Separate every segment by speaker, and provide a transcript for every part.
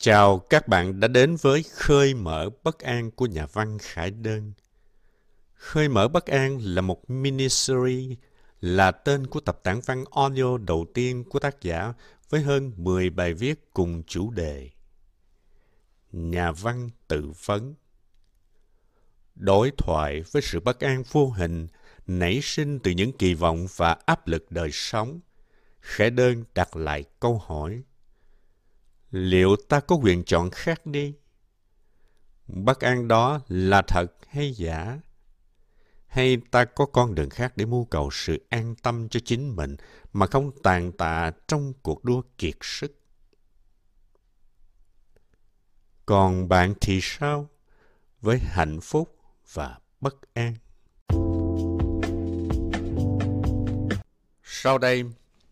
Speaker 1: Chào các bạn đã đến với Khơi mở bất an của nhà văn Khải Đơn. Khơi mở bất an là một miniseries, là tên của tập tản văn audio đầu tiên của tác giả với hơn 10 bài viết cùng chủ đề. Nhà văn tự vấn Đối thoại với sự bất an vô hình nảy sinh từ những kỳ vọng và áp lực đời sống. Khải Đơn đặt lại câu hỏi liệu ta có quyền chọn khác đi? Bất an đó là thật hay giả? Hay ta có con đường khác để mưu cầu sự an tâm cho chính mình mà không tàn tạ trong cuộc đua kiệt sức? Còn bạn thì sao với hạnh phúc và bất an? Sau đây,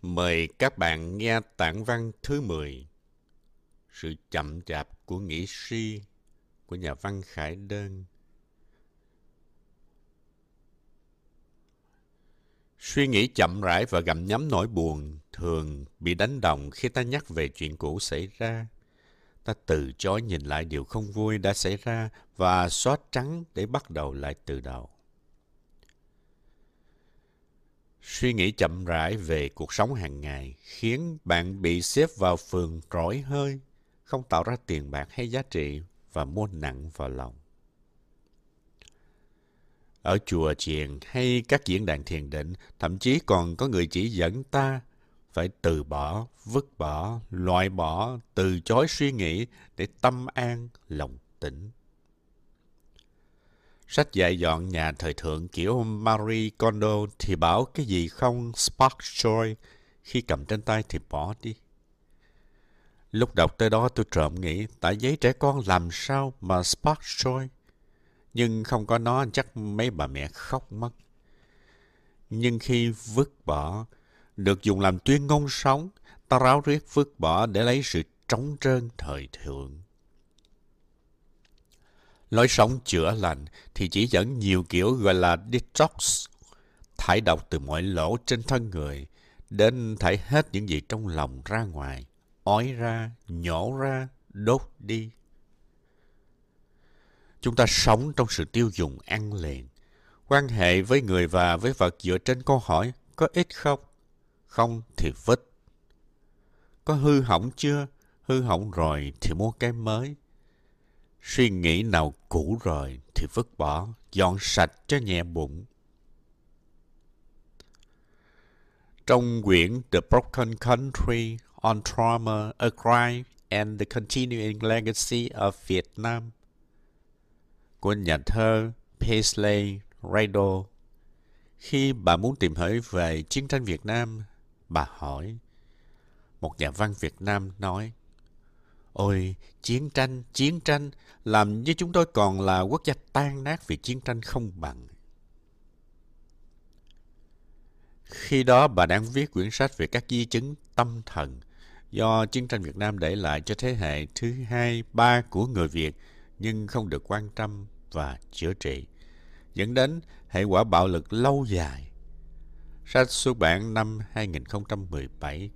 Speaker 1: mời các bạn nghe tản văn thứ 10 sự chậm chạp của nghĩ si của nhà văn Khải Đơn. Suy nghĩ chậm rãi và gặm nhấm nỗi buồn thường bị đánh đồng khi ta nhắc về chuyện cũ xảy ra. Ta từ chối nhìn lại điều không vui đã xảy ra và xóa trắng để bắt đầu lại từ đầu. Suy nghĩ chậm rãi về cuộc sống hàng ngày khiến bạn bị xếp vào phường rỗi hơi không tạo ra tiền bạc hay giá trị và mua nặng vào lòng. Ở chùa chiền hay các diễn đàn thiền định, thậm chí còn có người chỉ dẫn ta phải từ bỏ, vứt bỏ, loại bỏ, từ chối suy nghĩ để tâm an, lòng tĩnh. Sách dạy dọn nhà thời thượng kiểu Marie Kondo thì bảo cái gì không spark joy khi cầm trên tay thì bỏ đi. Lúc đọc tới đó tôi trộm nghĩ tại giấy trẻ con làm sao mà spark joy. Nhưng không có nó chắc mấy bà mẹ khóc mất. Nhưng khi vứt bỏ, được dùng làm tuyên ngôn sống, ta ráo riết vứt bỏ để lấy sự trống trơn thời thượng. Lối sống chữa lành thì chỉ dẫn nhiều kiểu gọi là detox, thải độc từ mọi lỗ trên thân người, đến thải hết những gì trong lòng ra ngoài ói ra, nhổ ra, đốt đi. Chúng ta sống trong sự tiêu dùng ăn liền. Quan hệ với người và với vật dựa trên câu hỏi có ít không? Không thì vứt. Có hư hỏng chưa? Hư hỏng rồi thì mua cái mới. Suy nghĩ nào cũ rồi thì vứt bỏ, dọn sạch cho nhẹ bụng. Trong quyển The Broken Country on Trauma, a Crime and the Continuing Legacy of Vietnam của nhà thơ Paisley Rado. Khi bà muốn tìm hiểu về chiến tranh Việt Nam, bà hỏi. Một nhà văn Việt Nam nói, Ôi, chiến tranh, chiến tranh, làm như chúng tôi còn là quốc gia tan nát vì chiến tranh không bằng. Khi đó bà đang viết quyển sách về các di chứng tâm thần do chiến tranh Việt Nam để lại cho thế hệ thứ hai, ba của người Việt nhưng không được quan tâm và chữa trị, dẫn đến hệ quả bạo lực lâu dài. Sách xuất bản năm 2017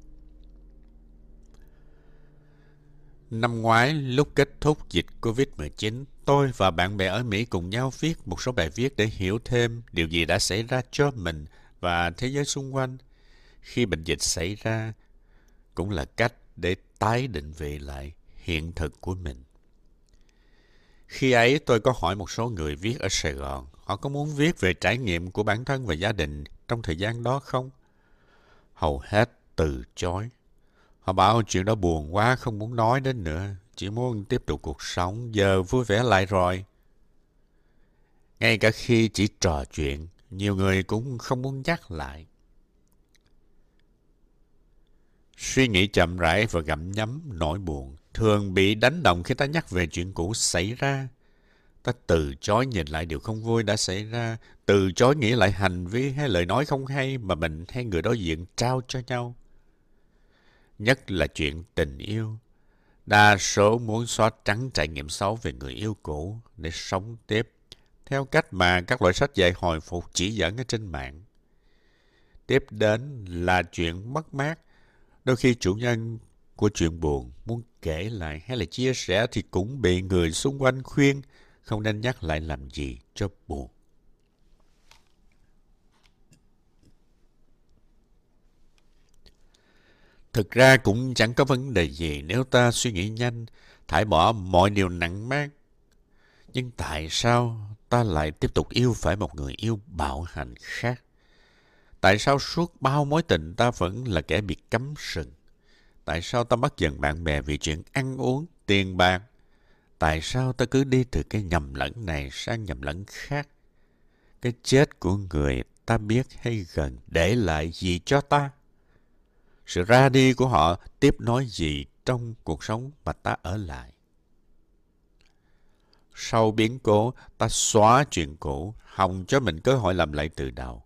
Speaker 1: Năm ngoái, lúc kết thúc dịch COVID-19, tôi và bạn bè ở Mỹ cùng nhau viết một số bài viết để hiểu thêm điều gì đã xảy ra cho mình và thế giới xung quanh. Khi bệnh dịch xảy ra, cũng là cách để tái định vị lại hiện thực của mình. Khi ấy tôi có hỏi một số người viết ở Sài Gòn, họ có muốn viết về trải nghiệm của bản thân và gia đình trong thời gian đó không? Hầu hết từ chối. Họ bảo chuyện đó buồn quá, không muốn nói đến nữa, chỉ muốn tiếp tục cuộc sống, giờ vui vẻ lại rồi. Ngay cả khi chỉ trò chuyện, nhiều người cũng không muốn nhắc lại. Suy nghĩ chậm rãi và gặm nhấm nỗi buồn thường bị đánh động khi ta nhắc về chuyện cũ xảy ra. Ta từ chối nhìn lại điều không vui đã xảy ra, từ chối nghĩ lại hành vi hay lời nói không hay mà mình hay người đối diện trao cho nhau. Nhất là chuyện tình yêu. Đa số muốn xóa trắng trải nghiệm xấu về người yêu cũ để sống tiếp, theo cách mà các loại sách dạy hồi phục chỉ dẫn ở trên mạng. Tiếp đến là chuyện mất mát, Đôi khi chủ nhân của chuyện buồn muốn kể lại hay là chia sẻ thì cũng bị người xung quanh khuyên không nên nhắc lại làm gì cho buồn. Thực ra cũng chẳng có vấn đề gì nếu ta suy nghĩ nhanh, thải bỏ mọi điều nặng mát. Nhưng tại sao ta lại tiếp tục yêu phải một người yêu bạo hành khác? Tại sao suốt bao mối tình ta vẫn là kẻ bị cấm sừng? Tại sao ta bắt giận bạn bè vì chuyện ăn uống, tiền bạc? Tại sao ta cứ đi từ cái nhầm lẫn này sang nhầm lẫn khác? Cái chết của người ta biết hay gần để lại gì cho ta? Sự ra đi của họ tiếp nối gì trong cuộc sống mà ta ở lại? Sau biến cố, ta xóa chuyện cũ, hòng cho mình cơ hội làm lại từ đầu.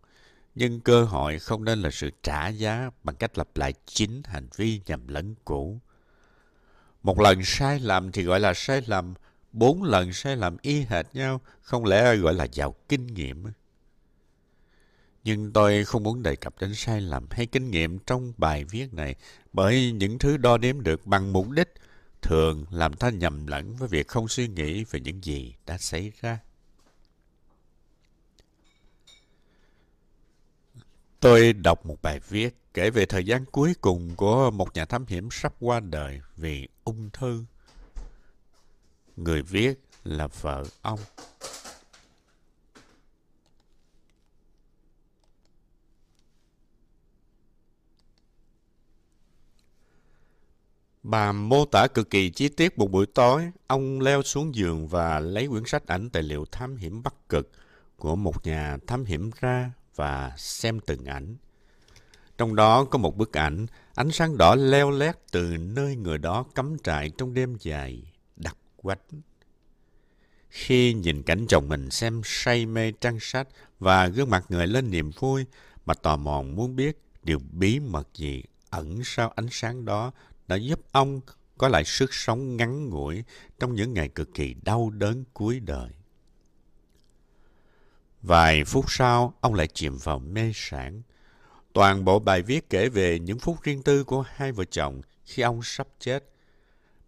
Speaker 1: Nhưng cơ hội không nên là sự trả giá bằng cách lặp lại chính hành vi nhầm lẫn cũ. Một lần sai lầm thì gọi là sai lầm, bốn lần sai lầm y hệt nhau, không lẽ gọi là giàu kinh nghiệm. Nhưng tôi không muốn đề cập đến sai lầm hay kinh nghiệm trong bài viết này bởi những thứ đo đếm được bằng mục đích thường làm ta nhầm lẫn với việc không suy nghĩ về những gì đã xảy ra. Tôi đọc một bài viết kể về thời gian cuối cùng của một nhà thám hiểm sắp qua đời vì ung thư. Người viết là vợ ông. Bà mô tả cực kỳ chi tiết một buổi tối, ông leo xuống giường và lấy quyển sách ảnh tài liệu thám hiểm Bắc Cực của một nhà thám hiểm ra và xem từng ảnh. Trong đó có một bức ảnh, ánh sáng đỏ leo lét từ nơi người đó cắm trại trong đêm dài, đặc quách. Khi nhìn cảnh chồng mình xem say mê trang sách và gương mặt người lên niềm vui, mà tò mò muốn biết điều bí mật gì ẩn sau ánh sáng đó đã giúp ông có lại sức sống ngắn ngủi trong những ngày cực kỳ đau đớn cuối đời. Vài phút sau, ông lại chìm vào mê sản. Toàn bộ bài viết kể về những phút riêng tư của hai vợ chồng khi ông sắp chết.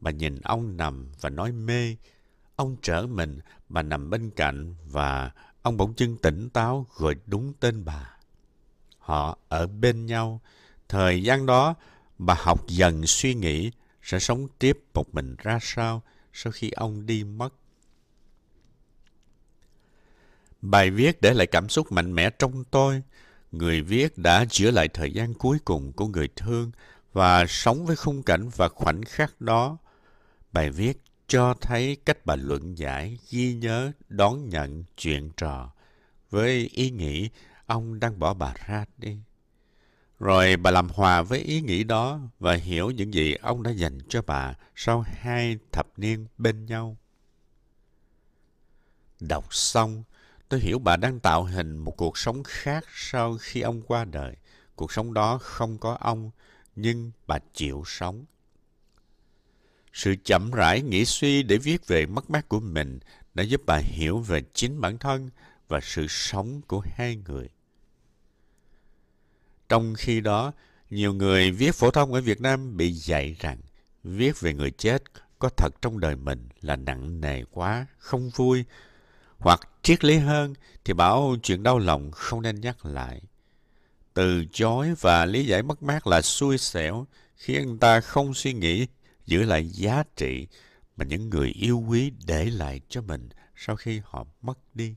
Speaker 1: Bà nhìn ông nằm và nói mê. Ông trở mình, bà nằm bên cạnh và ông bỗng chưng tỉnh táo gọi đúng tên bà. Họ ở bên nhau. Thời gian đó, bà học dần suy nghĩ sẽ sống tiếp một mình ra sao sau khi ông đi mất. Bài viết để lại cảm xúc mạnh mẽ trong tôi. Người viết đã chữa lại thời gian cuối cùng của người thương và sống với khung cảnh và khoảnh khắc đó. Bài viết cho thấy cách bà luận giải, ghi nhớ, đón nhận chuyện trò với ý nghĩ ông đang bỏ bà ra đi. Rồi bà làm hòa với ý nghĩ đó và hiểu những gì ông đã dành cho bà sau hai thập niên bên nhau. Đọc xong, tôi hiểu bà đang tạo hình một cuộc sống khác sau khi ông qua đời. Cuộc sống đó không có ông, nhưng bà chịu sống. Sự chậm rãi nghĩ suy để viết về mất mát của mình đã giúp bà hiểu về chính bản thân và sự sống của hai người. Trong khi đó, nhiều người viết phổ thông ở Việt Nam bị dạy rằng viết về người chết có thật trong đời mình là nặng nề quá, không vui. Hoặc triết lý hơn thì bảo chuyện đau lòng không nên nhắc lại. Từ chối và lý giải mất mát là xui xẻo, khiến ta không suy nghĩ giữ lại giá trị mà những người yêu quý để lại cho mình sau khi họ mất đi.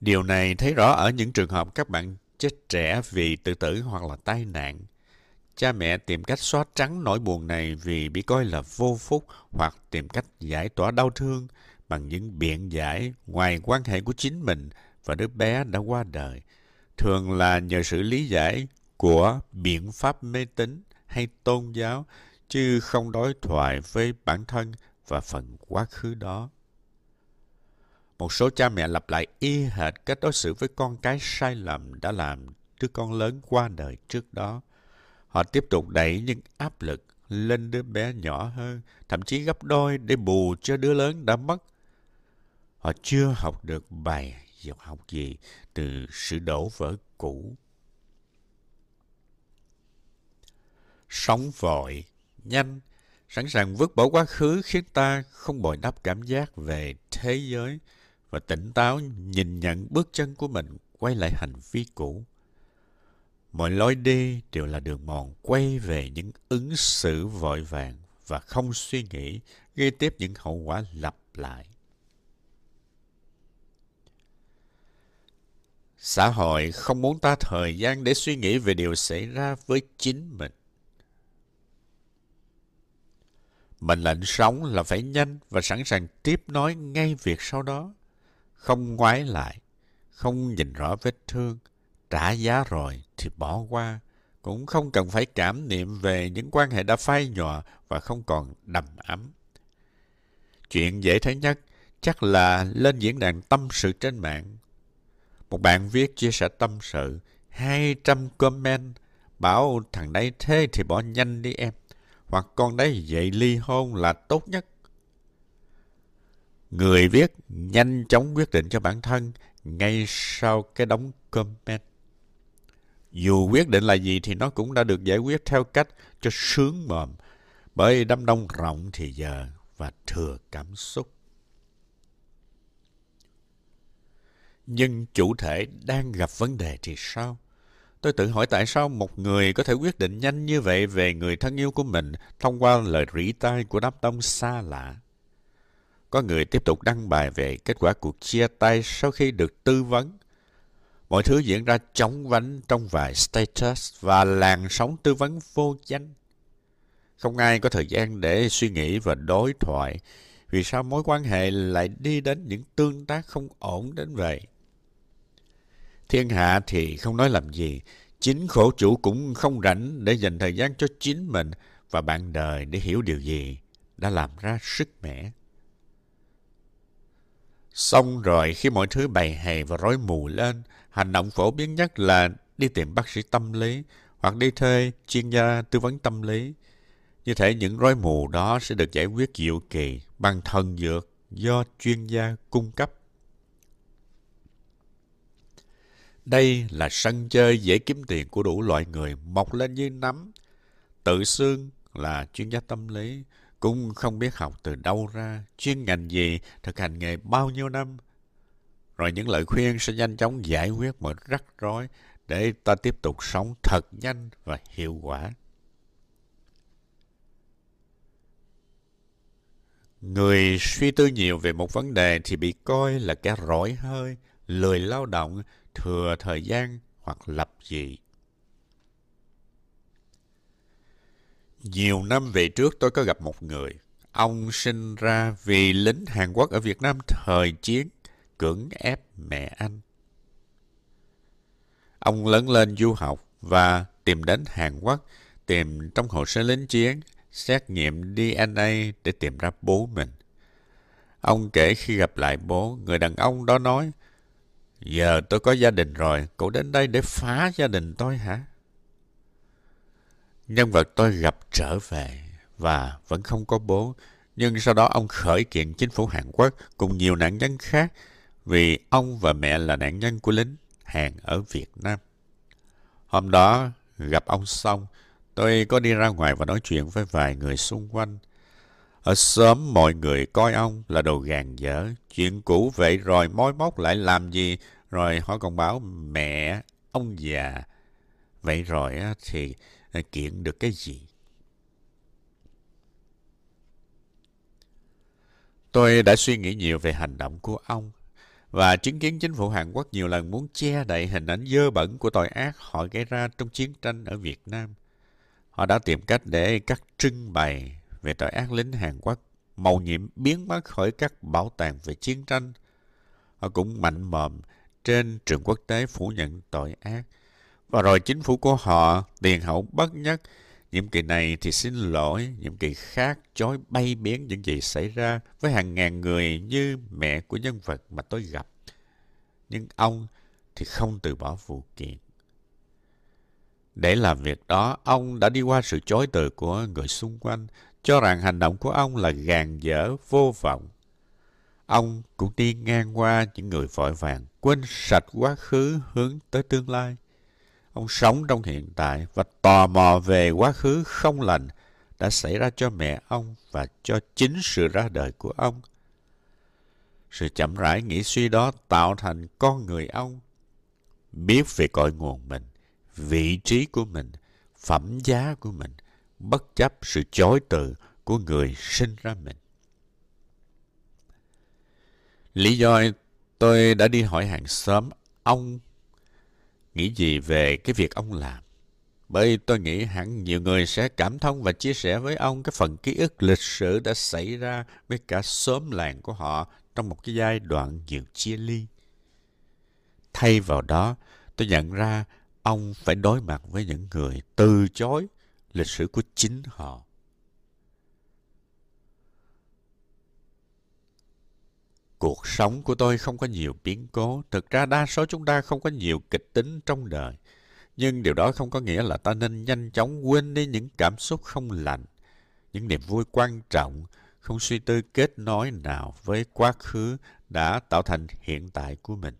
Speaker 1: Điều này thấy rõ ở những trường hợp các bạn chết trẻ vì tự tử hoặc là tai nạn. Cha mẹ tìm cách xóa trắng nỗi buồn này vì bị coi là vô phúc hoặc tìm cách giải tỏa đau thương bằng những biện giải ngoài quan hệ của chính mình và đứa bé đã qua đời. Thường là nhờ sự lý giải của biện pháp mê tín hay tôn giáo, chứ không đối thoại với bản thân và phần quá khứ đó. Một số cha mẹ lặp lại y hệt cách đối xử với con cái sai lầm đã làm đứa con lớn qua đời trước đó. Họ tiếp tục đẩy những áp lực lên đứa bé nhỏ hơn, thậm chí gấp đôi để bù cho đứa lớn đã mất. Họ chưa học được bài học gì từ sự đổ vỡ cũ. sống vội, nhanh, sẵn sàng vứt bỏ quá khứ khiến ta không bồi đắp cảm giác về thế giới và tỉnh táo nhìn nhận bước chân của mình quay lại hành vi cũ. Mọi lối đi đều là đường mòn quay về những ứng xử vội vàng và không suy nghĩ, gây tiếp những hậu quả lặp lại. Xã hội không muốn ta thời gian để suy nghĩ về điều xảy ra với chính mình. Mệnh lệnh sống là phải nhanh và sẵn sàng tiếp nối ngay việc sau đó. Không ngoái lại, không nhìn rõ vết thương, trả giá rồi thì bỏ qua. Cũng không cần phải cảm niệm về những quan hệ đã phai nhòa và không còn đầm ấm. Chuyện dễ thấy nhất chắc là lên diễn đàn tâm sự trên mạng. Một bạn viết chia sẻ tâm sự, 200 comment, bảo thằng đấy thế thì bỏ nhanh đi em hoặc con đấy dậy ly hôn là tốt nhất. Người viết nhanh chóng quyết định cho bản thân ngay sau cái đóng comment. Dù quyết định là gì thì nó cũng đã được giải quyết theo cách cho sướng mồm bởi đám đông rộng thì giờ và thừa cảm xúc. Nhưng chủ thể đang gặp vấn đề thì sao? Tôi tự hỏi tại sao một người có thể quyết định nhanh như vậy về người thân yêu của mình thông qua lời rỉ tai của đám đông xa lạ. Có người tiếp tục đăng bài về kết quả cuộc chia tay sau khi được tư vấn. Mọi thứ diễn ra chóng vánh trong vài status và làn sóng tư vấn vô danh. Không ai có thời gian để suy nghĩ và đối thoại vì sao mối quan hệ lại đi đến những tương tác không ổn đến vậy. Thiên hạ thì không nói làm gì, chính khổ chủ cũng không rảnh để dành thời gian cho chính mình và bạn đời để hiểu điều gì đã làm ra sức mẻ. Xong rồi khi mọi thứ bày hè và rối mù lên, hành động phổ biến nhất là đi tìm bác sĩ tâm lý hoặc đi thuê chuyên gia tư vấn tâm lý. Như thể những rối mù đó sẽ được giải quyết diệu kỳ bằng thần dược do chuyên gia cung cấp. Đây là sân chơi dễ kiếm tiền của đủ loại người mọc lên như nấm. Tự xưng là chuyên gia tâm lý, cũng không biết học từ đâu ra, chuyên ngành gì, thực hành nghề bao nhiêu năm. Rồi những lời khuyên sẽ nhanh chóng giải quyết mọi rắc rối để ta tiếp tục sống thật nhanh và hiệu quả. Người suy tư nhiều về một vấn đề thì bị coi là kẻ rỗi hơi, lười lao động, thừa thời gian hoặc lập dị. Nhiều năm về trước tôi có gặp một người. Ông sinh ra vì lính Hàn Quốc ở Việt Nam thời chiến, cưỡng ép mẹ anh. Ông lớn lên du học và tìm đến Hàn Quốc, tìm trong hồ sơ lính chiến, xét nghiệm DNA để tìm ra bố mình. Ông kể khi gặp lại bố, người đàn ông đó nói, Giờ tôi có gia đình rồi, cậu đến đây để phá gia đình tôi hả? Nhân vật tôi gặp trở về và vẫn không có bố. Nhưng sau đó ông khởi kiện chính phủ Hàn Quốc cùng nhiều nạn nhân khác vì ông và mẹ là nạn nhân của lính Hàn ở Việt Nam. Hôm đó gặp ông xong, tôi có đi ra ngoài và nói chuyện với vài người xung quanh. Ở sớm mọi người coi ông là đồ gàn dở, chuyện cũ vậy rồi mối móc lại làm gì, rồi họ còn bảo mẹ, ông già. Vậy rồi thì à, kiện được cái gì? Tôi đã suy nghĩ nhiều về hành động của ông và chứng kiến chính phủ Hàn Quốc nhiều lần muốn che đậy hình ảnh dơ bẩn của tội ác họ gây ra trong chiến tranh ở Việt Nam. Họ đã tìm cách để cắt trưng bày về tội ác lính Hàn Quốc màu nhiệm biến mất khỏi các bảo tàng về chiến tranh. Họ cũng mạnh mồm trên trường quốc tế phủ nhận tội ác. Và rồi chính phủ của họ tiền hậu bất nhất. Nhiệm kỳ này thì xin lỗi, nhiệm kỳ khác chối bay biến những gì xảy ra với hàng ngàn người như mẹ của nhân vật mà tôi gặp. Nhưng ông thì không từ bỏ vụ kiện. Để làm việc đó, ông đã đi qua sự chối từ của người xung quanh, cho rằng hành động của ông là gàn dở, vô vọng. Ông cũng đi ngang qua những người vội vàng, quên sạch quá khứ hướng tới tương lai. Ông sống trong hiện tại và tò mò về quá khứ không lành đã xảy ra cho mẹ ông và cho chính sự ra đời của ông. Sự chậm rãi nghĩ suy đó tạo thành con người ông. Biết về cội nguồn mình, vị trí của mình, phẩm giá của mình, bất chấp sự chối từ của người sinh ra mình. Lý do tôi đã đi hỏi hàng xóm ông nghĩ gì về cái việc ông làm. Bởi tôi nghĩ hẳn nhiều người sẽ cảm thông và chia sẻ với ông cái phần ký ức lịch sử đã xảy ra với cả xóm làng của họ trong một cái giai đoạn nhiều chia ly. Thay vào đó, tôi nhận ra ông phải đối mặt với những người từ chối lịch sử của chính họ. Cuộc sống của tôi không có nhiều biến cố. Thực ra đa số chúng ta không có nhiều kịch tính trong đời. Nhưng điều đó không có nghĩa là ta nên nhanh chóng quên đi những cảm xúc không lành, những niềm vui quan trọng, không suy tư kết nối nào với quá khứ đã tạo thành hiện tại của mình.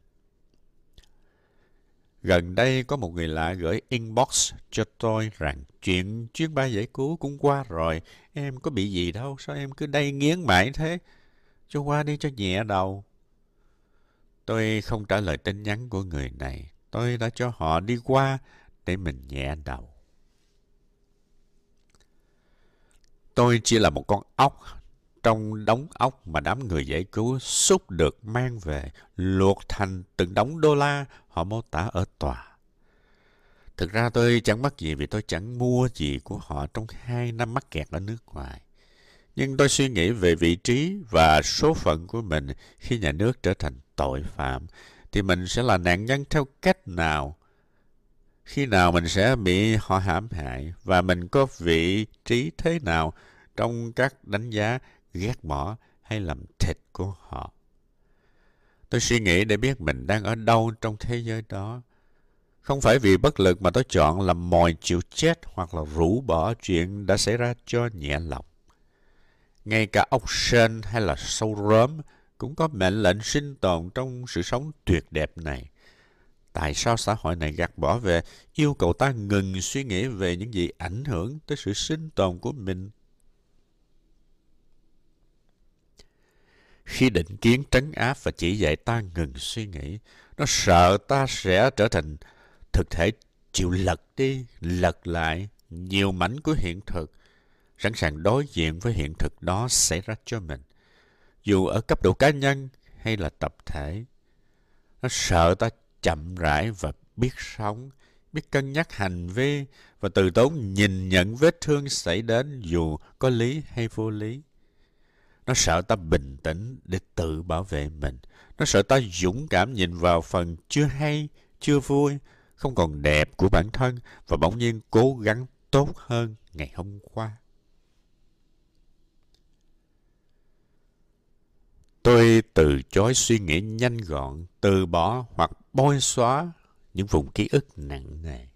Speaker 1: Gần đây có một người lạ gửi inbox cho tôi rằng chuyện chuyến bay giải cứu cũng qua rồi, em có bị gì đâu, sao em cứ đay nghiến mãi thế? Cho qua đi cho nhẹ đầu. Tôi không trả lời tin nhắn của người này. Tôi đã cho họ đi qua để mình nhẹ đầu. Tôi chỉ là một con ốc trong đống ốc mà đám người giải cứu xúc được mang về, luộc thành từng đống đô la họ mô tả ở tòa. Thực ra tôi chẳng mất gì vì tôi chẳng mua gì của họ trong hai năm mắc kẹt ở nước ngoài. Nhưng tôi suy nghĩ về vị trí và số phận của mình khi nhà nước trở thành tội phạm, thì mình sẽ là nạn nhân theo cách nào? Khi nào mình sẽ bị họ hãm hại và mình có vị trí thế nào trong các đánh giá ghét bỏ hay làm thịt của họ? Tôi suy nghĩ để biết mình đang ở đâu trong thế giới đó. Không phải vì bất lực mà tôi chọn làm mồi chịu chết hoặc là rũ bỏ chuyện đã xảy ra cho nhẹ lòng. Ngay cả ốc sên hay là sâu rớm cũng có mệnh lệnh sinh tồn trong sự sống tuyệt đẹp này. Tại sao xã hội này gạt bỏ về yêu cầu ta ngừng suy nghĩ về những gì ảnh hưởng tới sự sinh tồn của mình? Khi định kiến trấn áp và chỉ dạy ta ngừng suy nghĩ, nó sợ ta sẽ trở thành thực thể chịu lật đi, lật lại nhiều mảnh của hiện thực sẵn sàng đối diện với hiện thực đó xảy ra cho mình, dù ở cấp độ cá nhân hay là tập thể. Nó sợ ta chậm rãi và biết sống, biết cân nhắc hành vi và từ tốn nhìn nhận vết thương xảy đến dù có lý hay vô lý. Nó sợ ta bình tĩnh để tự bảo vệ mình. Nó sợ ta dũng cảm nhìn vào phần chưa hay, chưa vui, không còn đẹp của bản thân và bỗng nhiên cố gắng tốt hơn ngày hôm qua. Tôi từ chối suy nghĩ nhanh gọn, từ bỏ hoặc bôi xóa những vùng ký ức nặng nề.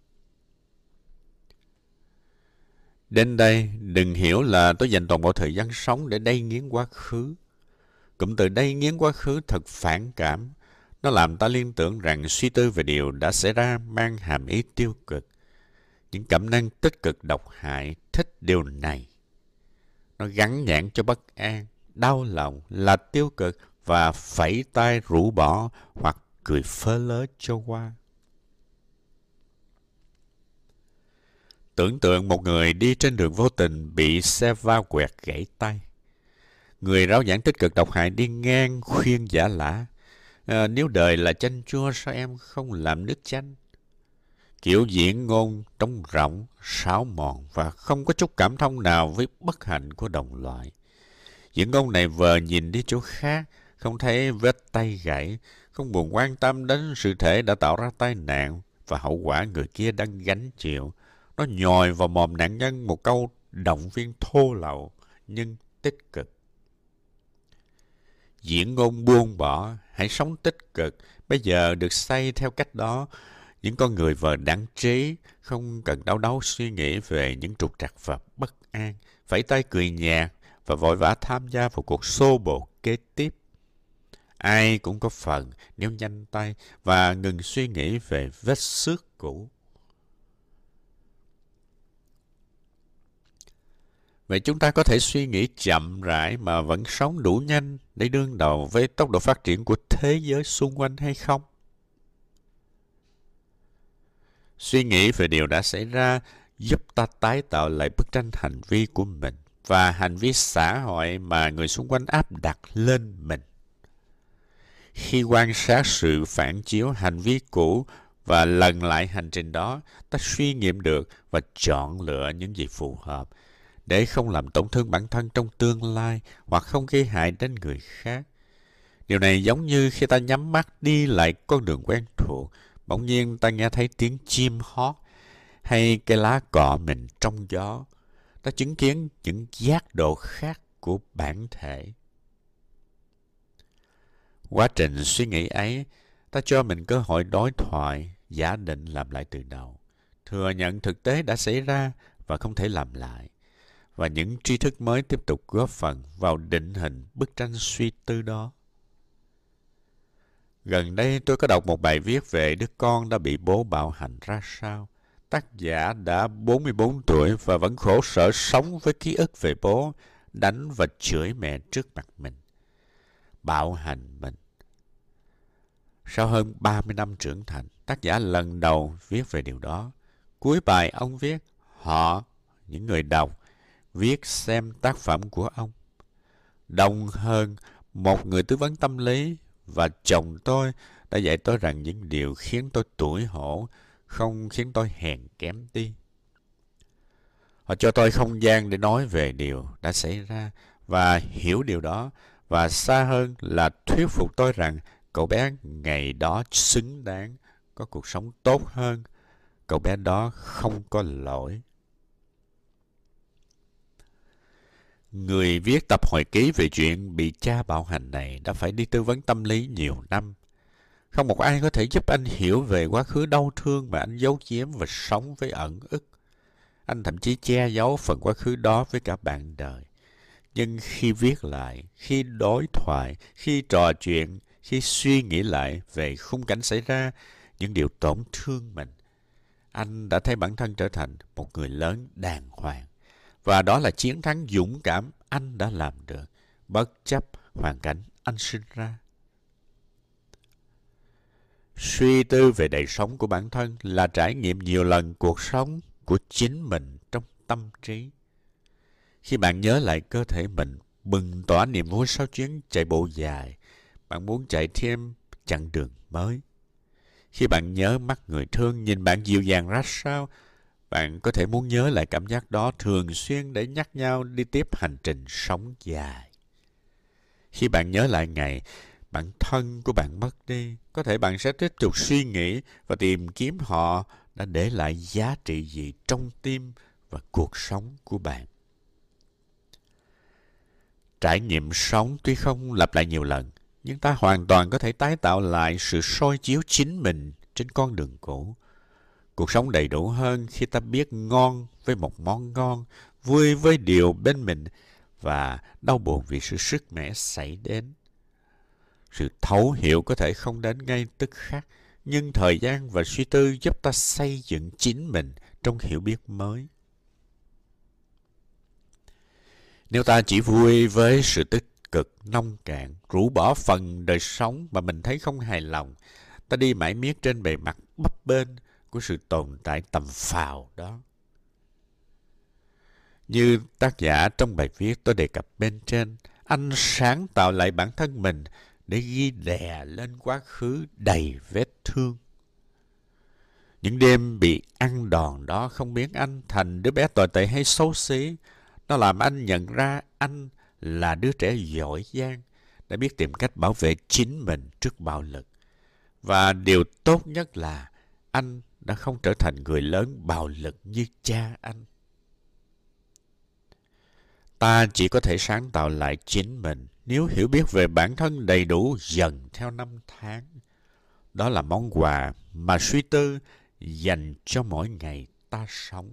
Speaker 1: Đến đây, đừng hiểu là tôi dành toàn bộ thời gian sống để đay nghiến quá khứ. Cụm từ đay nghiến quá khứ thật phản cảm. Nó làm ta liên tưởng rằng suy tư về điều đã xảy ra mang hàm ý tiêu cực. Những cảm năng tích cực độc hại thích điều này. Nó gắn nhãn cho bất an, đau lòng là tiêu cực và phẩy tay rũ bỏ hoặc cười phơ lớ cho qua. Tưởng tượng một người đi trên đường vô tình bị xe va quẹt gãy tay. Người rao giảng tích cực độc hại đi ngang khuyên giả lả. À, ờ, nếu đời là chanh chua sao em không làm nước chanh? Kiểu diễn ngôn trống rỗng, sáo mòn và không có chút cảm thông nào với bất hạnh của đồng loại. Những ngôn này vờ nhìn đi chỗ khác, không thấy vết tay gãy, không buồn quan tâm đến sự thể đã tạo ra tai nạn và hậu quả người kia đang gánh chịu. Nó nhòi vào mồm nạn nhân một câu động viên thô lậu nhưng tích cực. Diễn ngôn buông bỏ, hãy sống tích cực, bây giờ được xây theo cách đó. Những con người vờ đáng trí, không cần đau đớn suy nghĩ về những trục trặc và bất an, phải tay cười nhạt và vội vã tham gia vào cuộc xô bồ kế tiếp. Ai cũng có phần, nếu nhanh tay và ngừng suy nghĩ về vết xước cũ. Vậy chúng ta có thể suy nghĩ chậm rãi mà vẫn sống đủ nhanh để đương đầu với tốc độ phát triển của thế giới xung quanh hay không? Suy nghĩ về điều đã xảy ra giúp ta tái tạo lại bức tranh hành vi của mình và hành vi xã hội mà người xung quanh áp đặt lên mình. Khi quan sát sự phản chiếu hành vi cũ và lần lại hành trình đó, ta suy nghiệm được và chọn lựa những gì phù hợp để không làm tổn thương bản thân trong tương lai hoặc không gây hại đến người khác. Điều này giống như khi ta nhắm mắt đi lại con đường quen thuộc, bỗng nhiên ta nghe thấy tiếng chim hót hay cái lá cọ mình trong gió. Ta chứng kiến những giác độ khác của bản thể. Quá trình suy nghĩ ấy, ta cho mình cơ hội đối thoại, giả định làm lại từ đầu. Thừa nhận thực tế đã xảy ra và không thể làm lại. Và những tri thức mới tiếp tục góp phần vào định hình bức tranh suy tư đó. Gần đây tôi có đọc một bài viết về đứa con đã bị bố bạo hành ra sao. Tác giả đã 44 tuổi và vẫn khổ sở sống với ký ức về bố, đánh và chửi mẹ trước mặt mình. Bạo hành mình. Sau hơn 30 năm trưởng thành, tác giả lần đầu viết về điều đó. Cuối bài ông viết, họ, những người đọc, viết xem tác phẩm của ông. Đông hơn, một người tư vấn tâm lý và chồng tôi đã dạy tôi rằng những điều khiến tôi tuổi hổ không khiến tôi hèn kém đi. Họ cho tôi không gian để nói về điều đã xảy ra và hiểu điều đó và xa hơn là thuyết phục tôi rằng cậu bé ngày đó xứng đáng có cuộc sống tốt hơn. Cậu bé đó không có lỗi. Người viết tập hồi ký về chuyện bị cha bạo hành này đã phải đi tư vấn tâm lý nhiều năm. Không một ai có thể giúp anh hiểu về quá khứ đau thương mà anh giấu giếm và sống với ẩn ức. Anh thậm chí che giấu phần quá khứ đó với cả bạn đời. Nhưng khi viết lại, khi đối thoại, khi trò chuyện, khi suy nghĩ lại về khung cảnh xảy ra, những điều tổn thương mình, anh đã thấy bản thân trở thành một người lớn đàng hoàng. Và đó là chiến thắng dũng cảm anh đã làm được, bất chấp hoàn cảnh anh sinh ra. Suy tư về đời sống của bản thân là trải nghiệm nhiều lần cuộc sống của chính mình trong tâm trí. Khi bạn nhớ lại cơ thể mình bừng tỏa niềm vui sau chuyến chạy bộ dài, bạn muốn chạy thêm chặng đường mới. Khi bạn nhớ mắt người thương nhìn bạn dịu dàng ra sao, bạn có thể muốn nhớ lại cảm giác đó thường xuyên để nhắc nhau đi tiếp hành trình sống dài. Khi bạn nhớ lại ngày bản thân của bạn mất đi, có thể bạn sẽ tiếp tục suy nghĩ và tìm kiếm họ đã để lại giá trị gì trong tim và cuộc sống của bạn. Trải nghiệm sống tuy không lặp lại nhiều lần, nhưng ta hoàn toàn có thể tái tạo lại sự soi chiếu chính mình trên con đường cũ. Cuộc sống đầy đủ hơn khi ta biết ngon với một món ngon, vui với điều bên mình và đau buồn vì sự sức mẻ xảy đến. Sự thấu hiểu có thể không đến ngay tức khắc, nhưng thời gian và suy tư giúp ta xây dựng chính mình trong hiểu biết mới. Nếu ta chỉ vui với sự tích cực, nông cạn, rũ bỏ phần đời sống mà mình thấy không hài lòng, ta đi mãi miết trên bề mặt bấp bênh của sự tồn tại tầm phào đó. Như tác giả trong bài viết tôi đề cập bên trên, anh sáng tạo lại bản thân mình để ghi đè lên quá khứ đầy vết thương. Những đêm bị ăn đòn đó không biến anh thành đứa bé tồi tệ hay xấu xí. Nó làm anh nhận ra anh là đứa trẻ giỏi giang, đã biết tìm cách bảo vệ chính mình trước bạo lực. Và điều tốt nhất là anh đã không trở thành người lớn bạo lực như cha anh. Ta chỉ có thể sáng tạo lại chính mình nếu hiểu biết về bản thân đầy đủ dần theo năm tháng. Đó là món quà mà suy tư dành cho mỗi ngày ta sống.